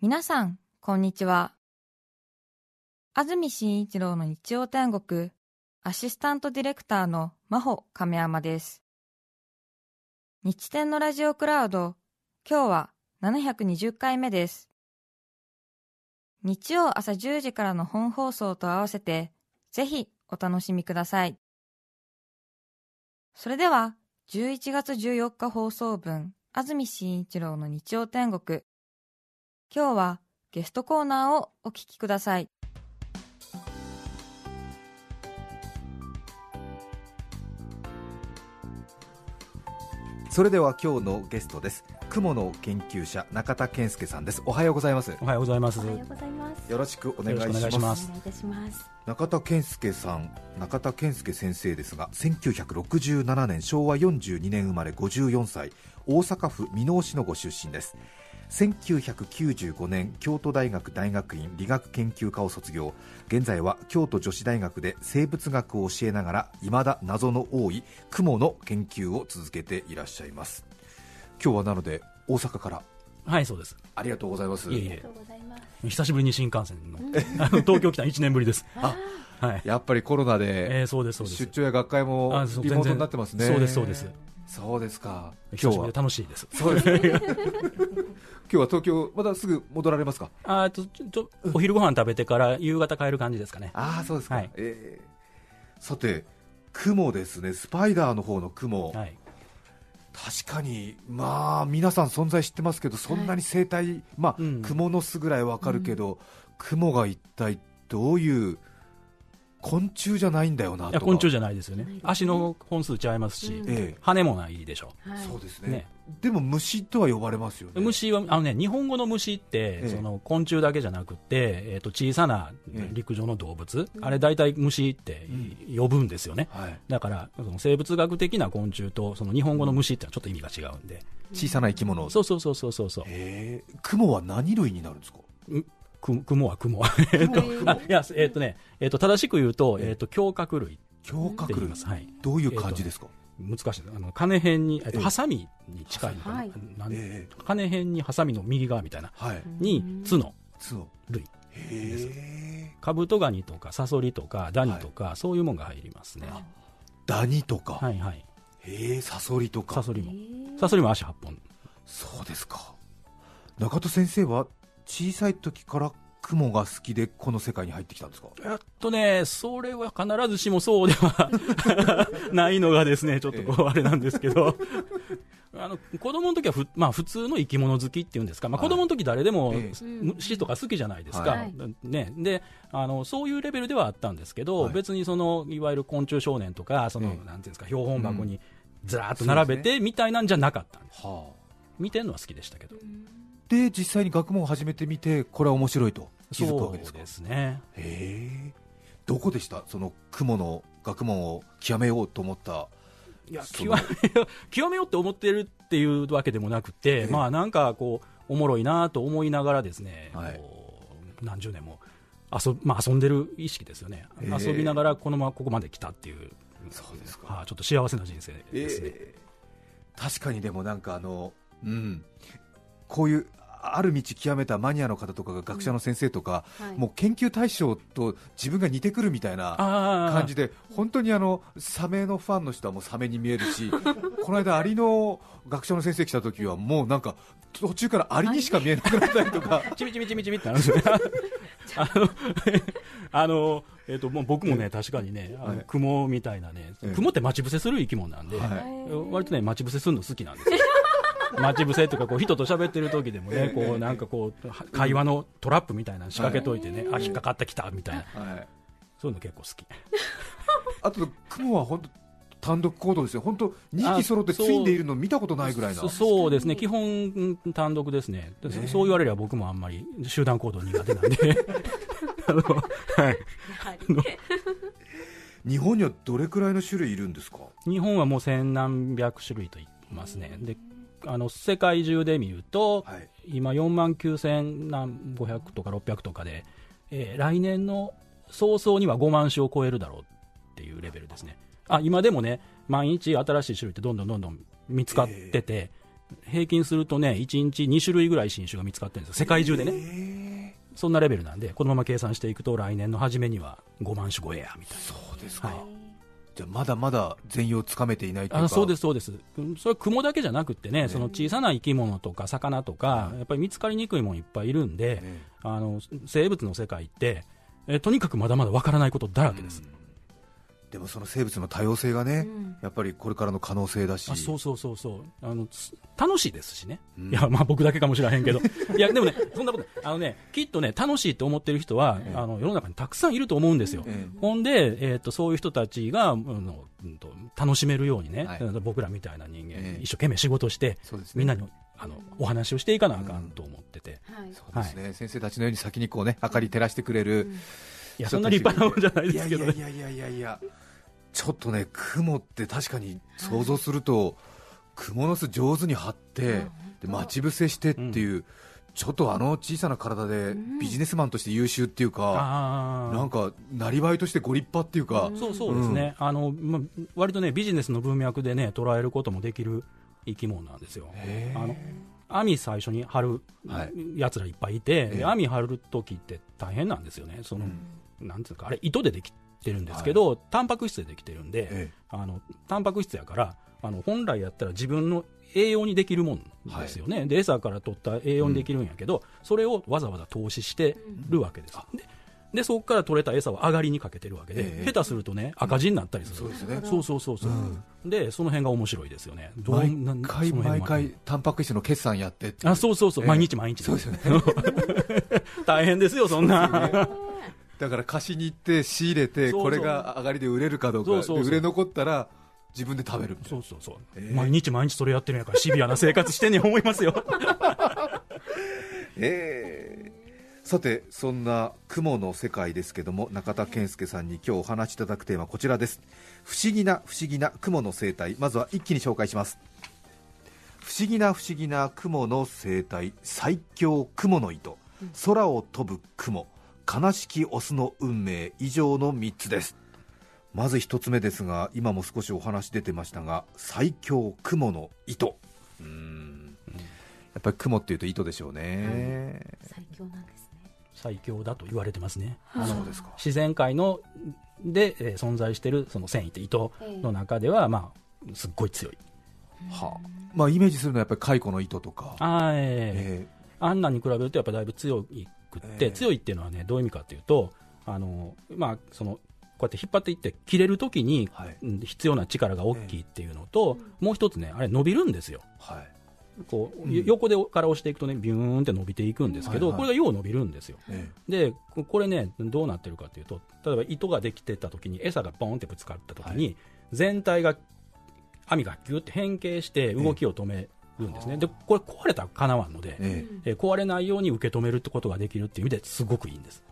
皆さん、こんにちは。安住紳一郎の日曜天国、アシスタントディレクターの真帆亀山です。日天のラジオクラウド、今日は720回目です。日曜朝10時からの本放送と合わせて、ぜひお楽しみください。それでは、11月14日放送分、安住紳一郎の日曜天国。今日はゲストコーナーをお聞きください。それでは今日のゲストです雲の研究者中田健介さんですおはようございますおはようございます。おはようございます。よろしくお願いします。中田健介さん中田健介先生ですが1967年昭和42年生まれ54歳大阪府箕面市のご出身です1995年京都大学大学院理学研究科を卒業現在は京都女子大学で生物学を教えながら未だ謎の多い雲の研究を続けていらっしゃいます今日はなので大阪からはい、そうです。ありがとうございますいえいえありがとうございます。久しぶりに新幹線の、あの東京来た1年ぶりです。あはい。やっぱりコロナでえー、そうです、そうです。出張や学会もあそうリモートになってますねそうです、そうです。そうですか今日はで楽しいです。そうですね今日は東京またすぐ戻られますか？あーとちょちょお昼ご飯食べてから夕方帰る感じですかね。ああそうですか、はい。えーさて雲ですね。スパイダーの方の雲、はい。確かにまあ皆さん存在知ってますけどそんなに生態、まあ、うん。蜘蛛の巣ぐらいわかるけど、雲が一体どういう昆虫じゃないんだよないと昆虫じゃないですよね。足の本数違いますし、うんえ。羽もないでしょ。はい。えそうですね。ねでも虫とは呼ばれますよね。虫は、あのね、日本語の虫って、ええ。その昆虫だけじゃなくて、えっ、と、小さなええ。陸上の動物、あれ大体虫って呼ぶんですよね。はい、だから、その生物学的な昆虫と、その日本語の虫ってのはちょっと意味が違うんで。小さな生き物。そうそうそうそうそうそう。へえ。雲は何類になるんですか？く雲は雲。えっと、あいや、えっ、とね、えっ、と、正しく言うと、えっ、と、胸郭類胸郭類。はい。どういう感じですか、難しいです。あの、金辺に、えっ、と、ええハサミに近いのかな？金辺にハサミの右側みたいな。はいに、角角類。へえカブトガニとか、サソリとか、ダニとか、そういうものが入りますね。ダニとか、はいはい。へえサソリとかサソリも。サソリも足8本。そうですか中戸先生は小さい時から雲が好きでこの世界に入ってきたんですか？えっとね、それは必ずしもそうでは ないのがですね、ちょっとこう、あれなんですけど、あの子供の時はふ、まあ、普通の生き物好きっていうんですか、まあ、はい。子供の時誰でもええ。虫とか好きじゃないですか、はい。ね、であのそういうレベルではあったんですけど、はい。別にそのいわゆる昆虫少年とか、その、ええ。なんていうんですか、標本箱にずらーっと並べてみたいなんじゃなかったんです、は見てるのは好きでしたけど、で実際に学問を始めてみてこれは面白いと気づくわけですか？ですね。へえ。どこでした？その雲の学問を極めようと思った？いや極めよう 極めようって思ってるっていうわけでもなくて、ええ。まあなんかこうおもろいなと思いながらですね、はい。何十年も遊,、まあ、遊んでる意識ですよね、ええ。遊びながらこのままここまで来たっていう、そうですか。はあ、ちょっと幸せな人生ですね。ええ。確かにでもなんかあのうん。こういうある道極めたマニアの方とかが学者の先生とか、はい。もう研究対象と自分が似てくるみたいなああ感じで本当にあのサメのファンの人はもうサメに見えるし この間アリの学者の先生来た時はもうなんか途中からアリにしか見えなくなったりとか。ちびちびちびちびってなるんですよあのあの、えっともう僕もね、確かにね、あのはい。雲みたいなね、ええ。雲って待ち伏せする生き物なんで、はい。割とね、待ち伏せするの好きなんですよ。待ち伏せとかこう人と喋ってる時でもね、こうなんかこうは会話のトラップみたいなの仕掛けといてね、あ引っかかってきたみたいな、はい、そういうの結構好き。あと雲は本当単独行動ですよ。本当2匹揃ってツインでいるの見たことないぐらいな。そそうですね、基本うん単独ですね、でそね。そう言われれば僕もあんまり集団行動苦手なんで、あのはい、やはり。日本にはどれくらいの種類いるんですか？日本はもう千何百種類と言いますね。であの世界中で見ると、はい今4万9500何500とか600とかで、えー来年の早々には5万種を超えるだろうっていうレベルですね。あ今でもね、毎日新しい種類ってどんどんどんどん見つかってて、平均するとね、1日2種類ぐらい新種が見つかってるんですよ、世界中でね。ねそんなレベルなんで、このまま計算していくと、来年の初めには5万種超えや、みたいな。そうですか、はいじゃあまだまだ全容つかめていないというか。あそうです、そうです、うんそれは雲だけじゃなくってね、その小さな生き物とか魚とか、やっぱり見つかりにくいもんいっぱいいるんで、ね。あの生物の世界って、えとにかくまだまだわからないことだらけです。でもその生物の多様性がね、うん。やっぱりこれからの可能性だし。あそうそうそうそう。あのつ楽しいですしね、うん。いやまあ僕だけかもしれへんけど。いやでもねそんなことあのねきっとね楽しいと思ってる人は、あの世の中にたくさんいると思うんですよ、えほんで、えー、とそういう人たちが、うんのうんと楽しめるようにね、はい。僕らみたいな人間、ええ。一生懸命仕事して、そうですね。みんなにあのお話をしていかなあかんと思ってて、はい。そうですね、先生たちのように先にこうね明かり照らしてくれる、いやそんな立派なもんじゃないですけどね。いやいやいやいやいや。ちょっとね雲って確かに想像すると、蜘蛛の巣上手に張って、で待ち伏せしてっていう、ちょっとあの小さな体でビジネスマンとして優秀っていうか、あー。なんかなりわいとしてご立派っていうか、そうそうですね、あのま、割とねビジネスの文脈でね捉えることもできる生き物なんですよ。あの網最初に張るはい。やつらいっぱいいて、ええ。で網張るときって大変なんですよね、その、なんていうか、あれ、糸でできてるんですけど、タンパク質でできてるんで、えあのタンパク質やからあの、本来やったら自分の栄養にできるもんですよね、で餌から取った栄養にできるんやけど、それをわざわざ投資してるわけです。ででそこから取れた餌を上がりにかけてるわけで、ええ。下手するとね赤字になったりする、そうですね。そうそうそうそう、でその辺が面白いですよね、毎な回毎回タンパク質の決算やってあそうそうそう、ええ。毎日毎日。そうですよね。大変ですよ、そんな。だから貸しに行って仕入れてこれが上がりで売れるかどうか。売れ残ったら自分で食べるそうそうそう、ええ毎日毎日それやってるんやから、シビアな生活してんねん思いますよ。ええさてそんな雲の世界ですけども中田健介さんに今日お話しいただくテーマはこちらです。不思議な不思議な雲の生態。まずは一気に紹介します。不思議な不思議な雲の生態。最強雲の糸。空を飛ぶ雲悲しきオスの運命以上の3つです。まず一つ目ですが今も少しお話出てましたが最強雲の糸。うーん。やっぱり雲っていうと糸でしょうね、最強なんですね。最強だと言われてますね。あそうですか。自然界ので、えー存在しているその繊維って糸の中では、まあ、すっごい強い。はあ。まあ、イメージするのはやっぱり蚕の糸とか、あーえー。えあんなに比べるとやっぱだいぶ強くって、ええ。強いっていうのはねどういう意味かというとあの、まあ、そのこうやって引っ張っていって切れるときに、必要な力が大きいっていうのと、もう一つねあれ伸びるんですよ。ーはい。こう、うん。横でから押していくとねビューンって伸びていくんですけど、はいはい。これがよう伸びるんですよ。えでここれねどうなってるかというと例えば糸ができてた時に餌がボンってぶつかった時に、は全体が網がギュッて変形して動きを止めるんですね、でこれ壊れたらかなわんので、ええ。えー壊れないように受け止めるってことができるっていう意味ですごくいいんです。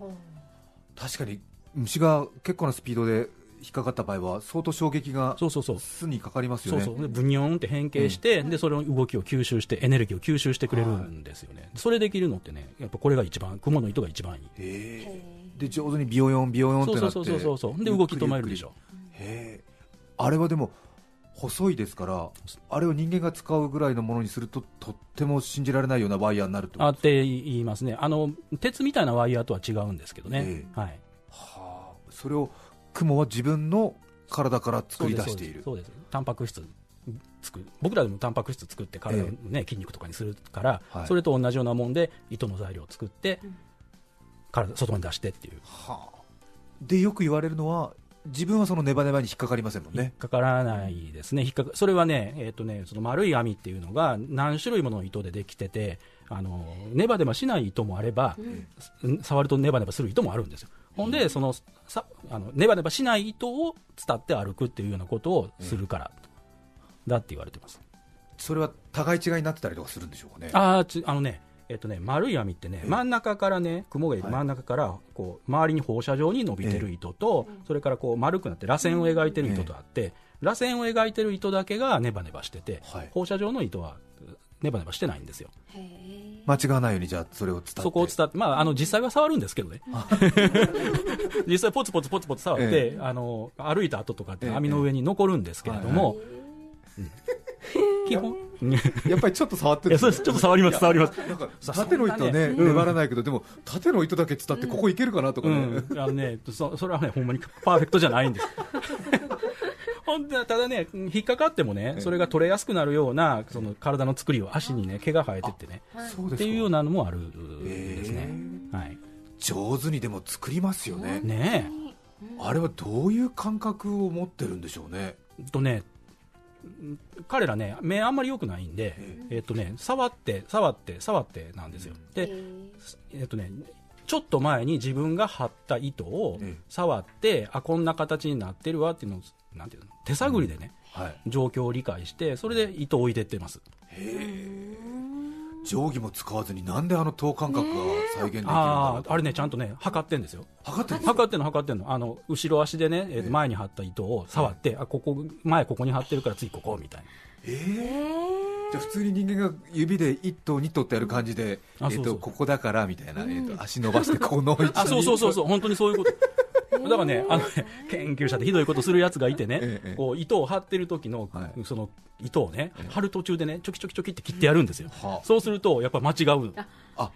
確かに虫が結構なスピードで引っかかった場合は相当衝撃がそうそうそう。巣にかかりますよね。そうそう。でブニョンって変形して、でそれの動きを吸収してエネルギーを吸収してくれるんですよね、それできるのってねやっぱこれが一番雲の糸が一番いい。え。え。で上手にビヨヨンビヨヨンってなってそうそうそうそうそうで動き止まるでしょ。へえ。あれはでも細いですからあれを人間が使うぐらいのものにするととっても信じられないようなワイヤーになるってことあって言いますね。あの鉄みたいなワイヤーとは違うんですけどね、えはい。はあ。それを雲は自分の体から作り出している。そうです。そうです。タンパク質作る。僕らでもタンパク質作って体の、ね筋肉とかにするから、はい。それと同じようなもんで糸の材料を作って、体外に出してっていう。はあ。でよく言われるのは自分はそのネバネバに引っかかりませんもん引っねかからないですね、引っかかそれはね,、えーとね、その丸い網っていうのが何種類もの糸でできてて、あのネバネバしない糸もあれば、うん。触るとネバネバする糸もあるんですよ、ほんで、そのさあのネバネバしない糸を伝って歩くっていうようなことをするから、だって言われてます。それは互い違いになってたりとかするんでしょうかね。ああのねえっとね、丸い網ってね、真ん中からね、雲がいるはい。真ん中から、こう、周りに放射状に伸びてる糸と、それからこう、丸くなって螺旋を描いてる糸とあって、螺旋を描いてる糸だけがネバネバしてて、はい。放射状の糸はネバネバしてないんですよ。間違わないようにじゃあそれを伝って。そこを伝って、まあ、あの、実際は触るんですけどね。実際ポツポツポツポツ触って、えあの、歩いた後とかってええ。網の上に残るんですけれども、うん基本、やっぱりちょっと触っていやそうです。ちょっと触ります触ります。なんかさ縦の糸はね粘らないけどでも縦の糸だけ伝ってここいけるかなとかうね、ん、あのねそそれはねほんまにパーフェクトじゃないんです。ほんでただね引っかかってもねそれが取れやすくなるようなその体の作りを足にね毛が生えてってね。そうですか。っていうようなのもあるですね、はい上手にでも作りますよね、ねあれはどうい。う感覚を持ってるんでしょうねえとね彼らね目あんまり良くないんで、え。っとね触って触って触ってなんですよ。で、えっとねちょっと前に自分が張った糸をええ触って、あこんな形になってるわっていうのをなんていうの手探りでね、はい。状況を理解してそれで糸を置いてってます定規も使わずになんであの等間隔が再現できるんだろうと。あれねちゃんとね測ってんですよ。測ってるんですか？測ってんの測ってんの。あの後ろ足でね、えー前に張った糸を触って、あここ前ここに張ってるから次ここみたいな。えーじゃあ普通に人間が指で1頭2頭ってやる感じで、あそうそうえー、とここだからみたいな、えー、と足伸ばしてこの位置に。あそうそうそうそう。本当にそういうことだからねあのね研究者でひどいことするやつがいてね、ええこう糸を張ってる時の、はい。その糸をね、張る途中でねちょきちょきちょきって切ってやるんですよ、はあ。そうするとやっぱ間違うあ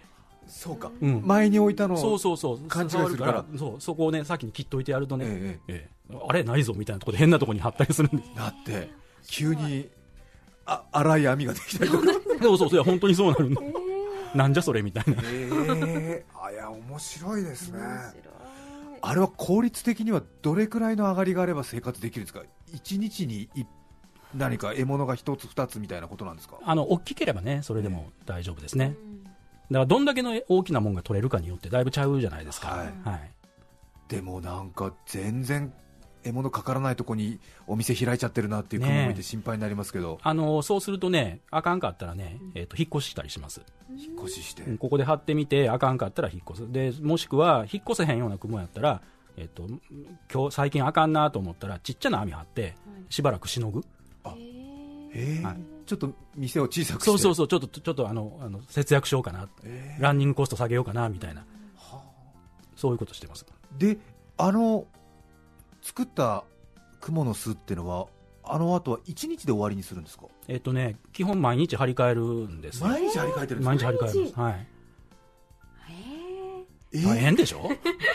そうか、うん。前に置いたのをそうそうそう。勘違いするから。そうそこをね先に切っといてやるとね、えええあれないぞみたいなところで変なところに貼ったりするんですなって急にあ粗い網ができたりとか。そうそうそういや本当にそうなるの、なんじゃそれみたいな。えー、あいや面白いですねあれは効率的にはどれくらいの上がりがあれば生活できるんですか？1日にい何か獲物が1つ2つみたいなことなんですか？あの大きければねそれでも大丈夫ですね、だからどんだけの大きなもんが取れるかによってだいぶちゃうじゃないですか、はい。はい。でもなんか全然獲物かからないとこにお店開いちゃってるなっていう雲を見て心配になりますけど、あのそうするとねあかんかったらね、えー、と引っ越したりします。引っ越しして、うんここで貼ってみてあかんかったら引っ越す。でもしくは引っ越せへんような雲やったら、えっと今日最近あかんなと思ったらちっちゃな網張ってしばらくしのぐ、えーはい。ちょっと店を小さくして。そうそうそうちょっとちょっとあのあの節約しようかな、えランニングコスト下げようかなみたいな、そういうことしてます。ーであの作った蜘蛛の巣っていうのはあの後は1日で終わりにするんですか？えっ、とね基本毎日張り替えるんですよ。毎日張り替えてるんですか？毎日張り替えます、はい、えー？大変でしょ？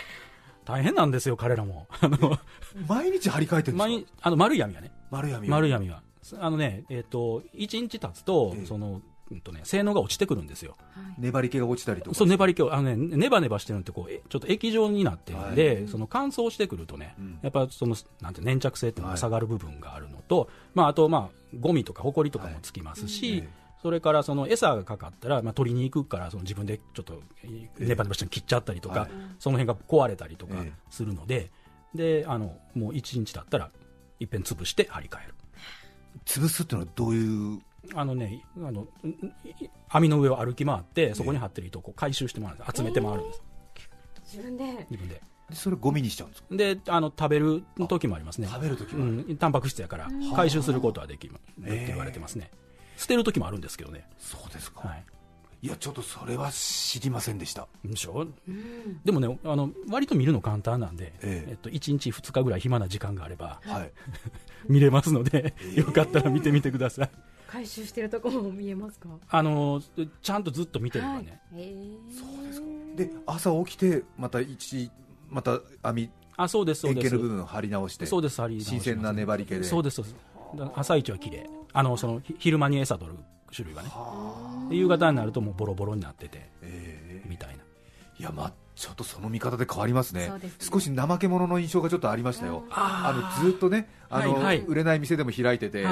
大変なんですよ彼らも。あの毎日張り替えてるんですか？毎あの丸い網がね。丸闇丸い網はあのねえっ、と1日経つと、ええ。そのうんとね、性能が落ちてくるんですよ、粘り気が落ちたりとか。そう粘り気をあの、ね、ネバネバしてるのってこうえちょっと液状になってるんで、その乾燥してくるとね、うん。やっぱそのなんて粘着性っていうのが下がる部分があるのと、まあ、あと、まあ、ゴミとかほこりとかもつきますし、ええ。それからその餌がかかったら、まあ、取りに行くからその自分でちょっとえネバネバして切っちゃったりとか、はい。その辺が壊れたりとかええ。するので、であのもう1日経ったらいっぺん潰して張り替える。潰すっていうのはどういうあのね、あのんん網の上を歩き回って、そこに張ってる糸をこう回収して回るんです。集めて回るんです、自分で？自分で。でそれゴミにしちゃうんですか？で、あの食べる時もありますね、食べる時うは、ん、タンパク質やから、回収することはできるって言われてますね、捨てる時もあるんですけどね、そうですか、はい、い、やちょっとそれは知りませんでした。でしょ、でもねあの、割と見るの簡単なんで、ええ。えっと、1日、2日ぐらい暇な時間があれば、はい。見れますので、よかったら見てみてください。回収してるとこも見えますか？あのちゃんとずっと見てればね、そうですかで朝起きてまた一また網あそうです、そうです。円形の部分を張り直してそうです、張り直します新鮮な粘り気で。そうです、そうです。だ朝一は綺麗。あの、その、ひ昼間に餌取る種類がね。で夕方になるともうボロボロになってて、えみたいな。いやまあちょっとその見方で変わりますね。すね。少し怠け者の印象がちょっとありましたよ。あのずっとねあの、はいはい。売れない店でも開いてて、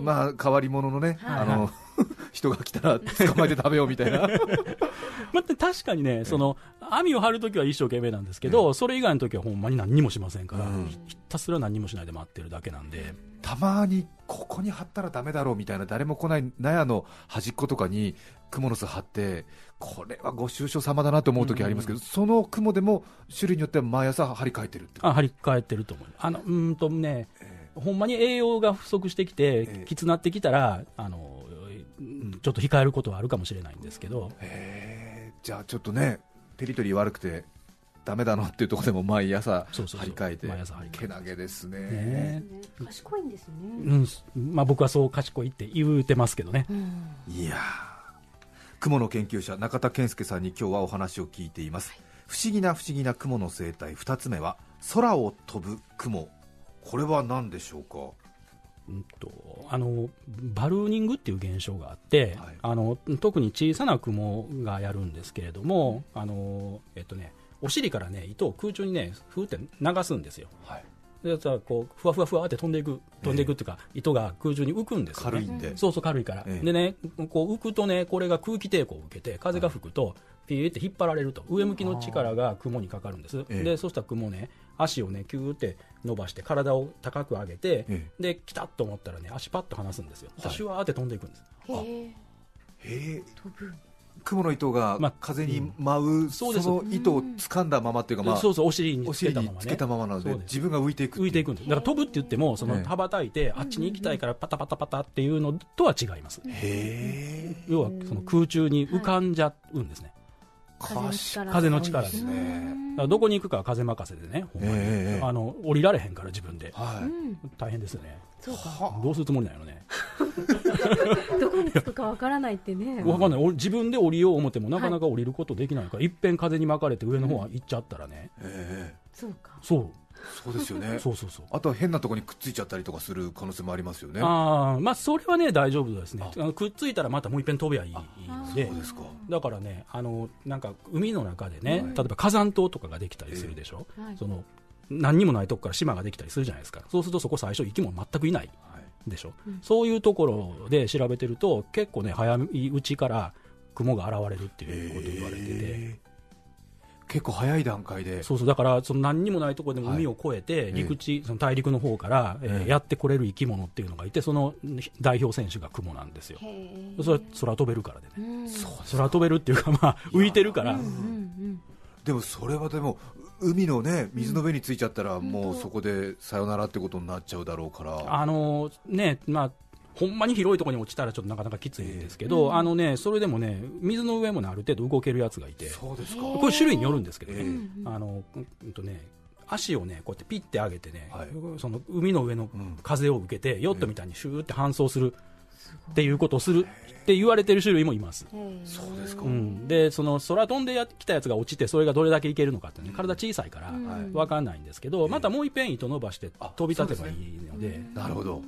まあ変わり者のね、はいあの 人が来たら捕まえて食べようみたいな。まあ、確かにね、その、網を張るときは一生懸命なんですけど、それ以外のときはほんまに何にもしませんから、うん。ひひたすら何にもしないで待ってるだけなんで、たまにここに貼ったらダメだろうみたいな誰も来ない納屋の端っことかに蜘蛛の巣貼ってこれはご愁傷様だなと思う時ありますけど、その雲でも種類によっては毎朝張り替えてるってあ、張り替えてると思う。あの、うーんとね、ほんまに栄養が不足してきて、えきつなってきたら、あの、うん。ちょっと控えることはあるかもしれないんですけど、へーじゃあちょっとねテリトリー悪くてダメだなっていうところでも毎朝そうそうそう。張り替えて毎朝張り替えて。けなげですね。ね。ね賢いんですようね。ん。まあ、僕はそう賢いって言うてますけどね、うん。いやー雲の研究者中田健介さんに今日はお話を聞いています、不思議な不思議な雲の生態2つ目は空を飛ぶ雲。これは何でしょうか？うんとあのバルーニングっていう現象があって、はい。あの特に小さな雲がやるんですけれども、あのえっとね、お尻から、ね、糸を空中に、ね、ふーって流すんですよ。はいでさこうふわふわふわって飛んでいく飛んでいくっていうか、糸が空中に浮くんですよ、ね、軽いんで。そうそう軽いから、ええ。でねこう浮くとねこれが空気抵抗を受けて風が吹くと、ピーって引っ張られると上向きの力が雲にかかるんです、ええ。でそうしたら雲ね足をねキューって伸ばして体を高く上げて、えで来たと思ったらね足パッと離すんですよ、はい。シュワーって飛んでいくんです。へえ飛ぶ。雲の糸がまあ風に舞う、その糸を掴んだままっていうか、まあ、そうそうお尻におつけたままつけたままなので自分が浮いていく浮いていくんです。だから飛ぶって言ってもそのええ。羽ばたいてあっちに行きたいからパタパタパタっていうのとは違います、へえ。要はその空中に浮かんじゃうんですね、風の力。風の力でですね。どこに行くかは風任せでね、ほんまに。ええええ。あの降りられへんから自分で、はい、うん。大変ですよね、そうか。はどうするつもりなのね、どこに着くかわからないってね。わかんない、俺自分で降りよう思っても、なかなか降りることできないから、いっぺん風に巻かれて上の方は行っちゃったらね、えそうか。そう、えそうですよね。そうそうそう。あとは変なところにくっついちゃったりとかする可能性もありますよね。ああまあ、それはね、大丈夫ですね。あ、あのくっついたらまたもういっぺん飛べばいいので。そう、ですか。だからね、あのなんか海の中でね、はい。例えば火山島とかができたりするでしょ、はい。その何にもないとこから島ができたりするじゃないですか、そうするとそこ最初、生き物全くいないはい。でしょ、うん。そういうところで調べてると、結構ね、早いうちから雲が現れるっていうことを言われてて。え。ー結構早い段階で。そうそう。だからその何にもないところでもはい。海を越えて、ええ。陸地、その大陸の方から、えやってこれる生き物っていうのがいて、その代表選手が雲なんですよ。それは空飛べるからでね、うん。空飛べるっていうか、まあ、浮いてるから、うん。うんでもそれはでも海のね水の上についちゃったらもうそこでさよならってことになっちゃうだろうから。あのね、まあ、ほんまに広いところに落ちたらちょっとなかなかきついんですけど、あのね、それでもね、水の上もね、ある程度動けるやつがいて、そうですか。これ種類によるんですけどね、あのうんとね、足をね、こうやってピッて上げてね、はい。その海の上のうん。風を受けて、ヨットみたいにシューって搬送するっていうことをするって言われてる種類もいます。そうですか。うん、でその空飛んでやってきたやつが落ちてそれがどれだけいけるのかって、ね、体小さいからうん。分かんないんですけど、えまたもう一遍糸伸ばしてあ飛び立てばいいので。なるほど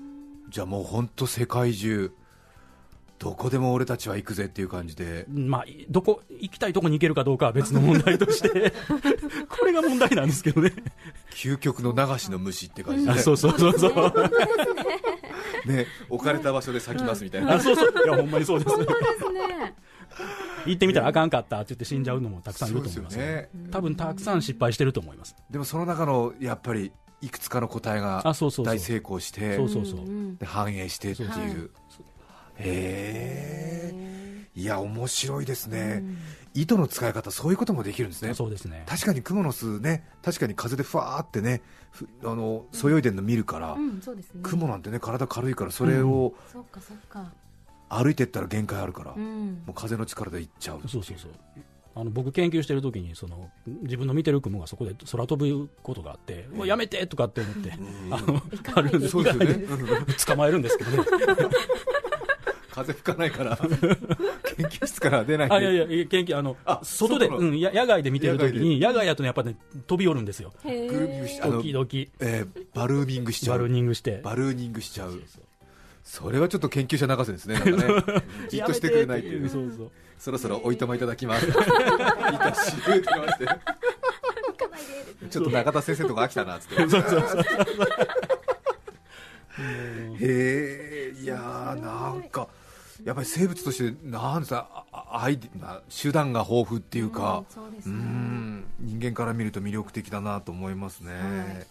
じゃあもう本当世界中どこでも俺たちは行くぜっていう感じで。まあ、いどこ行きたいとこに行けるかどうかは別の問題として。これが問題なんですけどね。究極の流しの虫って感じで、ねあそうそうそうそう。ね、置かれた場所で咲きますみたいな、あそうそう。いやほんまにそうです。そうですね。行ってみたらあかんかったって言って死んじゃうのもたくさんいると思いますそうですよね。多分たくさん失敗してると思います。でもその中のやっぱりいくつかの答えが大成功して反映してっていう。そうそうへえ。いや面白いですね、うん。糸の使い方そういうこともできるんですね。そうですね。確かに蜘蛛の巣ね確かに風でふわーってねふあのそよいでるの見るから、うん、そうですね。蜘蛛なんてね体軽いからそれをそうか、そうか。歩いてったら限界あるから、もうん。う風の力で行っちゃう。そうそうそうあの僕研究してる時にその自分の見てる雲がそこで空飛ぶことがあって、うわやめてとかって思って、あの行かないで。そうですよね、捕まえるんですけどね。風吹かないから研究室から出ないあいやいや研究あのあ外で、うん、や野外で見てる時に野外やとねやっぱね飛び寄るんですよ。へー。グルーミングしあの時々えーバルーミングしちゃう。バルーニングして。バルーニングしちゃう。それはちょっと研究者泣かせですね。ね。じっとしてくれないっていう。そうそうそろそろおいとまいただきます。いたしゅーって言われてちょっと中田先生とか飽きたなっつって。へえいやーなんかやっぱり生物としてなんですかああアイデまあ手段が豊富っていうか。うんそうですうねん。人間から見ると魅力的だなと思いますね、はい。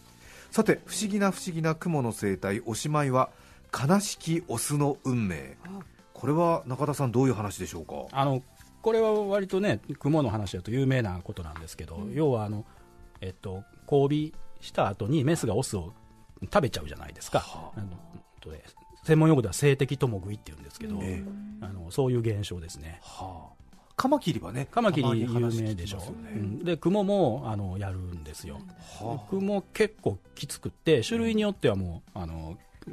さて不思議な不思議な雲の生態おしまいは悲しきオスの運命。これは中田さんどういう話でしょうか？あのこれは割とね雲の話だと有名なことなんですけど、要はあの、えっと、交尾した後にメスがオスを食べちゃうじゃないですか、はあ。のとね専門用語では性的共食いって言うんですけど、ええ。あのそういう現象ですね。はあ。カマキリはねカマキリ有話名でしょ。ねうん。でクモもあのやるんですよ、はあ。クモ結構きつくって種類によってはもうあのう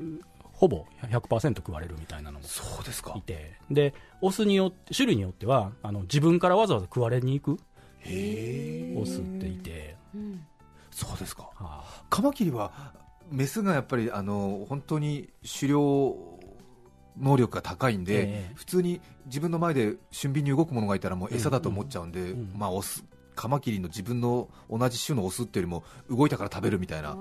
ほぼ100%食われるみたいなのもそうですか。いて。でオスによって種類によってはあの自分からわざわざ食われに行くオスっていて、うん。そうですか。はカマキリはメスがやっぱりあの本当に狩猟能力が高いんで、ええ。普通に自分の前で俊敏に動くものがいたらもう餌だと思っちゃうんで、んうんまあオスカマキリの自分の同じ種のオスっていうよりも動いたから食べるみたいな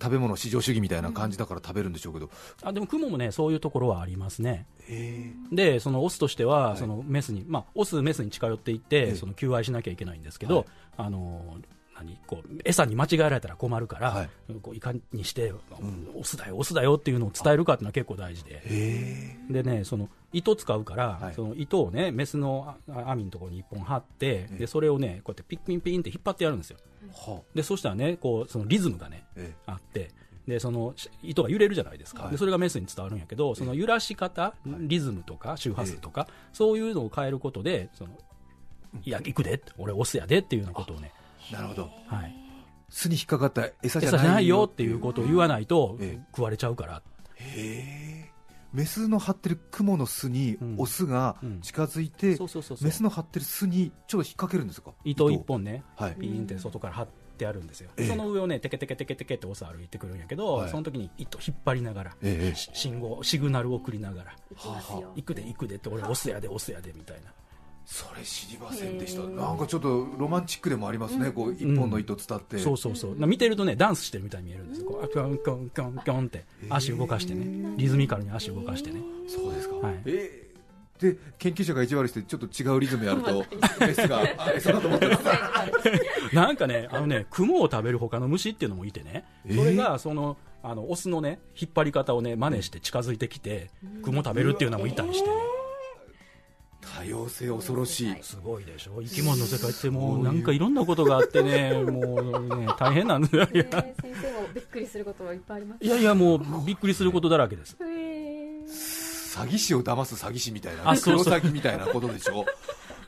食べ物至上主義みたいな感じだから食べるんでしょうけど、あでもクモもねそういうところはありますね。へでそのオスとしては、はい。そのメスに、まあ、オスメスに近寄っていって、ええ。その求愛しなきゃいけないんですけど、はい。あの何こう餌に間違えられたら困るから、はい。こういかにして、オスだよオスだよっていうのを伝えるかっていうのは結構大事で。でねその糸使うから、はい。その糸をねメスのあ網のところに一本張って、ええ。でそれをねこうやってピッピンピンって引っ張ってやるんですよでそしたらねこうそのリズムがねえあってでそのし糸が揺れるじゃないですか、はい。でそれがメスに伝わるんやけどその揺らし方、リズムとか周波数とか、そういうのを変えることでそのいや行くで俺オスやでっていうようなことをね、えなるほど。はい、巣に引っかかった餌じゃないよっていうことを言わないとええ。食われちゃうから、へえメスの張ってる雲の巣にうん。オスがうん。近づいて、メスの張ってる巣にちょっと引っ掛けるんですか？糸一本ね。はい。ピーンって外から張ってあるんですよ、ええ。その上をねテケテケテケテケってオス歩いてくるんやけど、はい。その時に糸引っ張りながら、ええし信号シグナルを送りながら行くで行くでって俺オスやでオスやでみたいなそれ知りませんでした。なんかちょっとロマンチックでもありますね、こう一本の糸伝って、そうそうそう、見てるとね、ダンスしてるみたいに見えるんですよ、こうキョンキョンキョンキョンって、足動かしてね、リズミカルに足動かしてね、そうですか、はい。えーで研究者が意地悪してちょっと違うリズムやるとメスがあ餌だと思ってます。なんかね、あのね、雲を食べる他の虫っていうのもいてね、えー。それがその、あのオスのね、引っ張り方をね、真似して近づいてきて、雲食べるっていうのもいたりしてね、多様性恐ろしい。すごいでしょ、生き物の世界ってもう、なんかいろんなことがあってね、もうね、大変なんだ。よ。いやね先生もびっくりすることはいっぱいあります。いやいや、もうびっくりすることだらけです。詐欺師を騙す詐欺師みたいな、そうそう。黒詐欺みたいなことでしょ。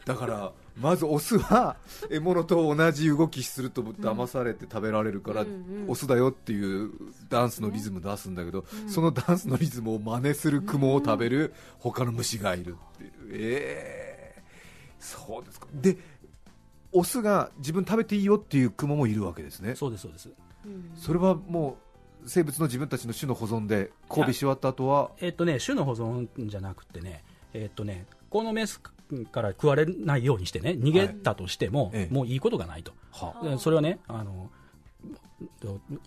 だからまずオスは獲物と同じ動きすると騙されて食べられるから、うんうん。オスだよっていうダンスのリズム出すんだけど、そのダンスのリズムを真似するクモを食べる他の虫がいるっていう。ええそうですか。でオスが自分食べていいよっていうクモもいるわけですね。そうです、そうです。うん。それはもう生物の自分たちの種の保存で交尾し終わった後は？えっとね、種の保存じゃなくてね、えっとね、このメスから食われないようにしてね、逃げたとしても、ええ。もういいことがないと。はでそれはね、あの、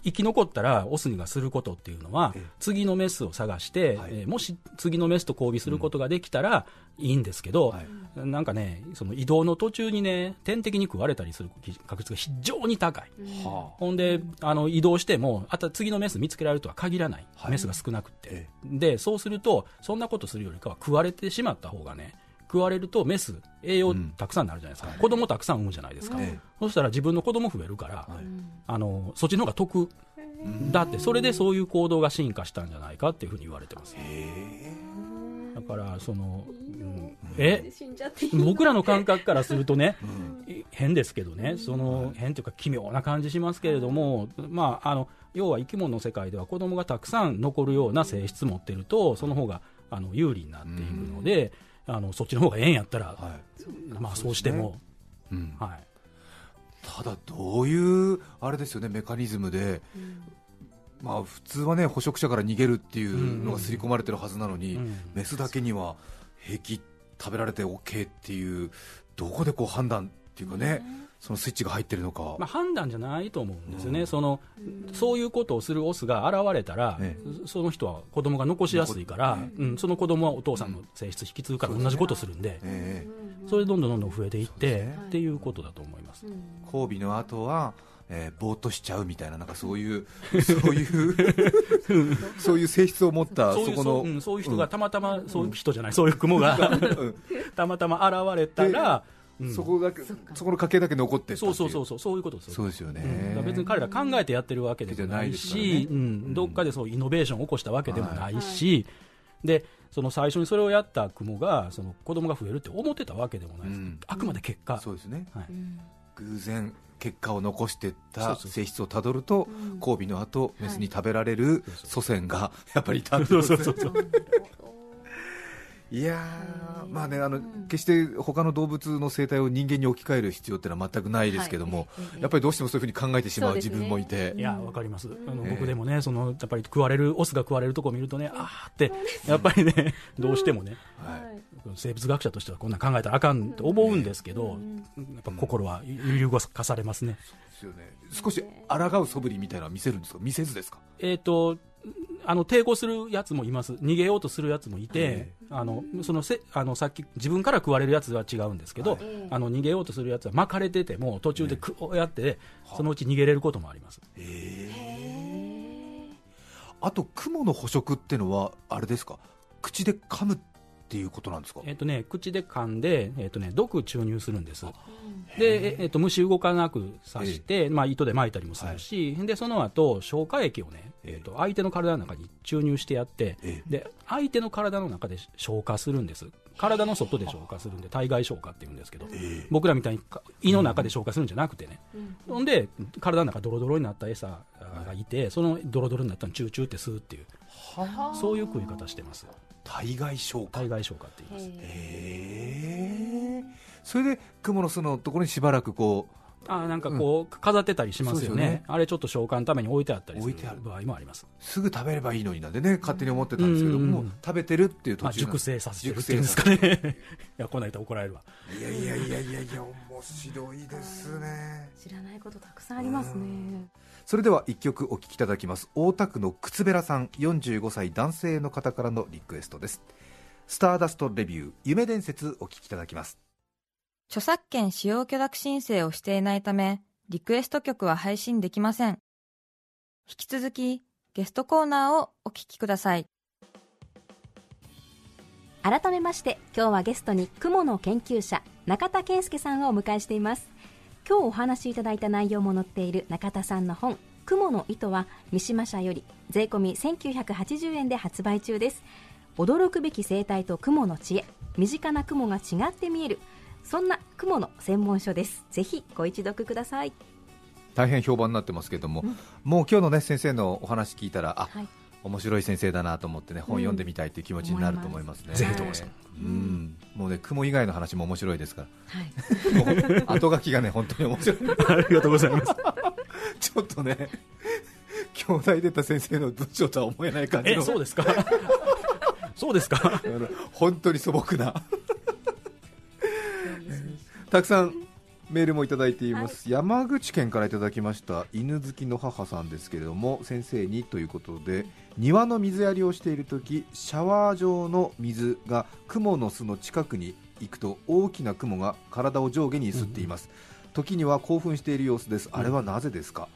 生き残ったらオスがすることっていうのは、ええ。次のメスを探して、はい。えーもし次のメスと交尾することができたらいいんですけど、はい。なんかね、その移動の途中にね、天敵に食われたりする確率が非常に高い。はほんで、あの移動しても、あと次のメス見つけられるとは限らない、はい。メスが少なくて、え。でそうすると、そんなことするよりかは食われてしまった方がね、食われるとメス、栄養たくさんになるじゃないですか、子供たくさん産むじゃないですか、ええ。そしたら自分の子供増えるから、はい。あのそっちの方が得、だってそれでそういう行動が進化したんじゃないかっていうふうに言われてます。だからその、うん。え？僕らの感覚からするとね、うん。変ですけどね、その変というか奇妙な感じしますけれども、まあ、あの要は生き物の世界では子供がたくさん残るような性質持ってると、その方があの有利になっていくので、あのそっちの方がええんやったら、はい。まあそうしても、うん。はい、ただどういうあれですよねメカニズムで、まあ、普通はね捕食者から逃げるっていうのが刷り込まれてるはずなのに、うん。メスだけには平気食べられて OK っていうどこでこう判断っていうかね、そのスイッチが入ってるのか、まあ、判断じゃないと思うんですよね、そのそういうことをするオスが現れたら、えその人は子供が残しやすいから、うん、その子供はお父さんの性質引き継ぐから同じことするんで、えそれでどんどんどんどん増えていって、ね。っていうことだと思います。え交尾の後は、えーぼーっとしちゃうみたいななんかそういう そういうそういう性質を持ったそういうそこの、そううんそういう人がたまたま、そういう人じゃない、そういう雲がうん。たまたま現れたら、うん。そこだけそこの家系だけ残ってったっていそうそうそうそう、そういうことですそうですよね、うん別に彼ら考えてやってるわけでもないし、ね。うん、どっかでそうイノベーションを起こしたわけでもないし、でその最初にそれをやった雲がその子供が増えるって思ってたわけでもない。です、うん。あくまで結果、そうですね。はい。偶然結果を残してった性質をたどるとうん。交尾の後メスに食べられる祖先がやっぱりいたってそことですね いやまあねあのうん。決して他の動物の生態を人間に置き換える必要ってのは全くないですけども、はい。やっぱりどうしてもそういうふうに考えてしまう自分もいて、いやわかります、あのね僕でもねそのやっぱり食われるオスが食われるとこを見るとねあーってやっぱりね どうしてもねはい。生物学者としてはこんなん考えたらあかんと思うんですけど、やっぱ心は揺り動かされますね、ですよね。少し抗う素振りみたいなのは見せるんですか？見せずですか？えっ、とあの抵抗するやつもいます。逃げようとするやつもいて、えあのそのせあのさっき自分から食われるやつは違うんですけど、あの逃げようとするやつは巻かれてても途中でこうやって、そのうち逃げれることもあります、あと雲の捕食ってのはあれですか？口で噛むっていうことなんですか？えっ、とね口で噛んで、えっとね、毒注入するんです。で、ええっと虫動かなく刺して、まあ、糸で巻いたりもするし、でその後消化液をね、えっと相手の体の中に注入してやって、えで相手の体の中で消化するんです。体の外で消化するんで体外消化っていうんですけど、僕らみたいにか胃の中で消化するんじゃなくてね、ほんで体の中ドロドロになった餌がい。て、そのドロドロになったのチューチューって吸うっていう。そういう食い方してます。体外消化。体外消化って言います。へえ。それで雲の巣のところにしばらくこうあなんかこう、飾ってたりしますよね。よね。あれちょっと消化のために置いてあったりする置いてある場合もあります、すぐ食べればいいのになんでね勝手に思ってたんですけども、うん食べてるっていう途まあ、中熟成させてる熟っていうんですかね。いやこないと怒られるわ。いやいやいやいやいや面白いですね。知らないことたくさんありますね。それでは一曲お聴きいただきます。大田区の靴べらさん45歳男性の方からのリクエストです。スターダストレビュー夢伝説お聴きいただきます著作権使用許諾申請をしていないため、リクエスト曲は配信できません。引き続き、ゲストコーナーをお聞きください。改めまして今日はゲストに雲の研究者中田健介さんをお迎えしています今日お話しいただいた内容も載っている中田さんの本「雲の糸」は三島社より税込み1980円で発売中です驚くべき生態と雲の知恵身近な雲が違って見えるそんな雲の専門書です。ぜひご一読ください。大変評判になってますけども、もう今日のね先生のお話聞いたらあ、はい。面白い先生だなと思ってね本読んでみたいという気持ちになると思いますね、ぜひともう。ん。もうね雲以外の話も面白いですかはいら。もう後書きがね本当に面白い。ありがとうございます。ちょっとね兄弟出た先生の文章とは思えない感じの。えそうですか？そうですか？本当に素朴なたくさんメールもいただいています、山口県からいただきました犬好きの母さんですけれども先生にということで庭の水やりをしている時シャワー状の水が雲の巣の近くに行くと大きな雲が体を上下に揺すっています、時には興奮している様子です。あれはなぜですか、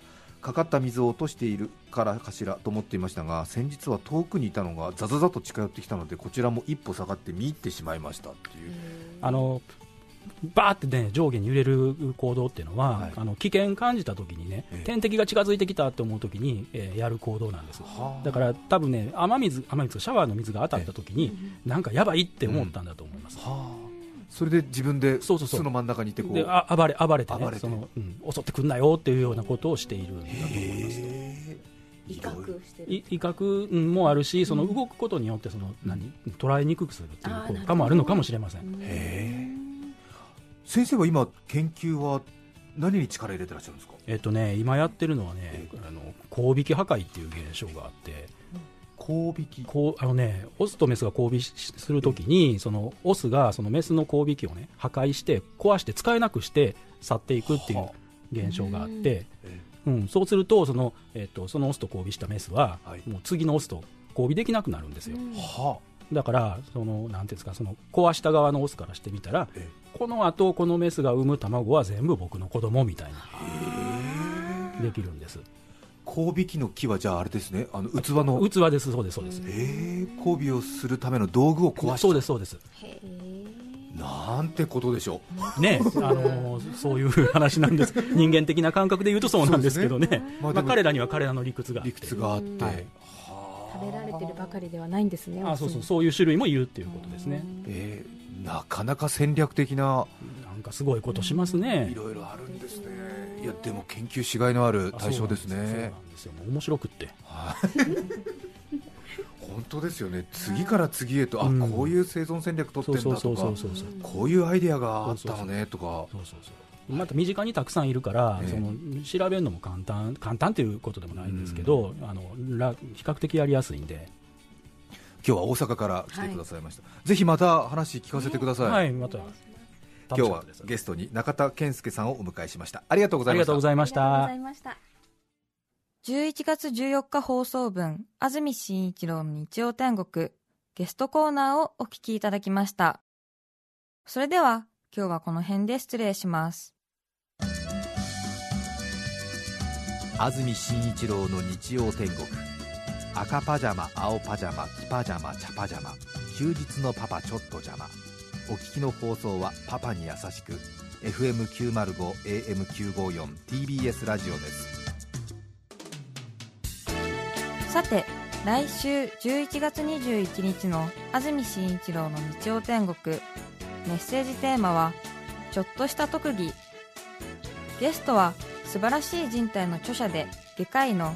かかった水を落としているからかしらと思っていましたが先日は遠くにいたのがザザザと近寄ってきたのでこちらも一歩下がって見入ってしまいましたっていう。あのバーってね上下に揺れる行動っていうのは、はい。あの危険感じた時にね、ええ。天敵が近づいてきたって思う時に、えーやる行動なんです。はあ。だから多分ね雨水雨水シャワーの水が当たった時に、なんかやばいって思ったんだと思います、はあ。それで自分でそうそうそう。巣の真ん中にいてこう。であ暴れ暴れてね暴れて。その、うん襲ってくんなよっていうようなことをしているんだと思います。威嚇してる。い威嚇うんもあるしその動くことによってその何？捉えにくくするっていう効果もあるのかもしれません。へえ先生は今研究は何に力入れてらっしゃるんですか？えっとね今やってるのはねあの交引破壊っていう現象があって。交引こうあのねオスとメスが交尾しするときにそのオスがそのメスの交尾器をね破壊して壊して使えなくして去っていくっていうは現象があって、えうん、そうするとその、えっとそのオスと交尾したメスは、はい。もう次のオスと交尾できなくなるんですよ、はだからそのなんていうんですかその壊した側のオスからしてみたらえこの後このメスが産む卵は全部僕の子供みたいにできるんです。交尾機の木はじゃああれですね。あの器の。器です。そうですそうです、ええ交尾をするための道具を壊しそうですそうです。なんてことでしょう。ね、あのーそういう話なんです。人間的な感覚で言うとそうなんですけどね。ね。まあまあ、彼らには彼らの理屈が。あって理屈があって、はい。は食べられてるばかりではないんですねあそうそうそういう種類もいるっていうことですね。えー、なかなか戦略的ななんかすごいことしますね。いろいろあるんですね。いやでも研究しがいのある対象ですね。そうなんですよ。面白くって。本当ですよね。次から次へと、うん。あこういう生存戦略取ってんだとかこういうアイデアがあったのねとか。また身近にたくさんいるから、ええ。その調べるのも簡単簡単っていうことでもないんですけど、あのら比較的やりやすいんで、今日は大阪から来てくださいました、ぜひまた話聞かせてください、はい、また。今日はゲストに中田健介さんをお迎えしました。ありがとうございました。ありがとうございました。11月14日放送分、安住紳一郎の日曜天国、ゲストコーナーをお聞きいただきました。それでは、今日はこの辺で失礼します。安住紳一郎の日曜天国赤パジャマ青パジャマ黄パジャマ茶パジャマ休日のパパちょっと邪魔。お聞きの放送はパパに優しく FM905 AM954 TBS ラジオです。さて、来週11月21日の安住紳一郎の日曜天国、メッセージテーマは、ちょっとした特技。ゲストは、素晴らしい人体の著者で外科医の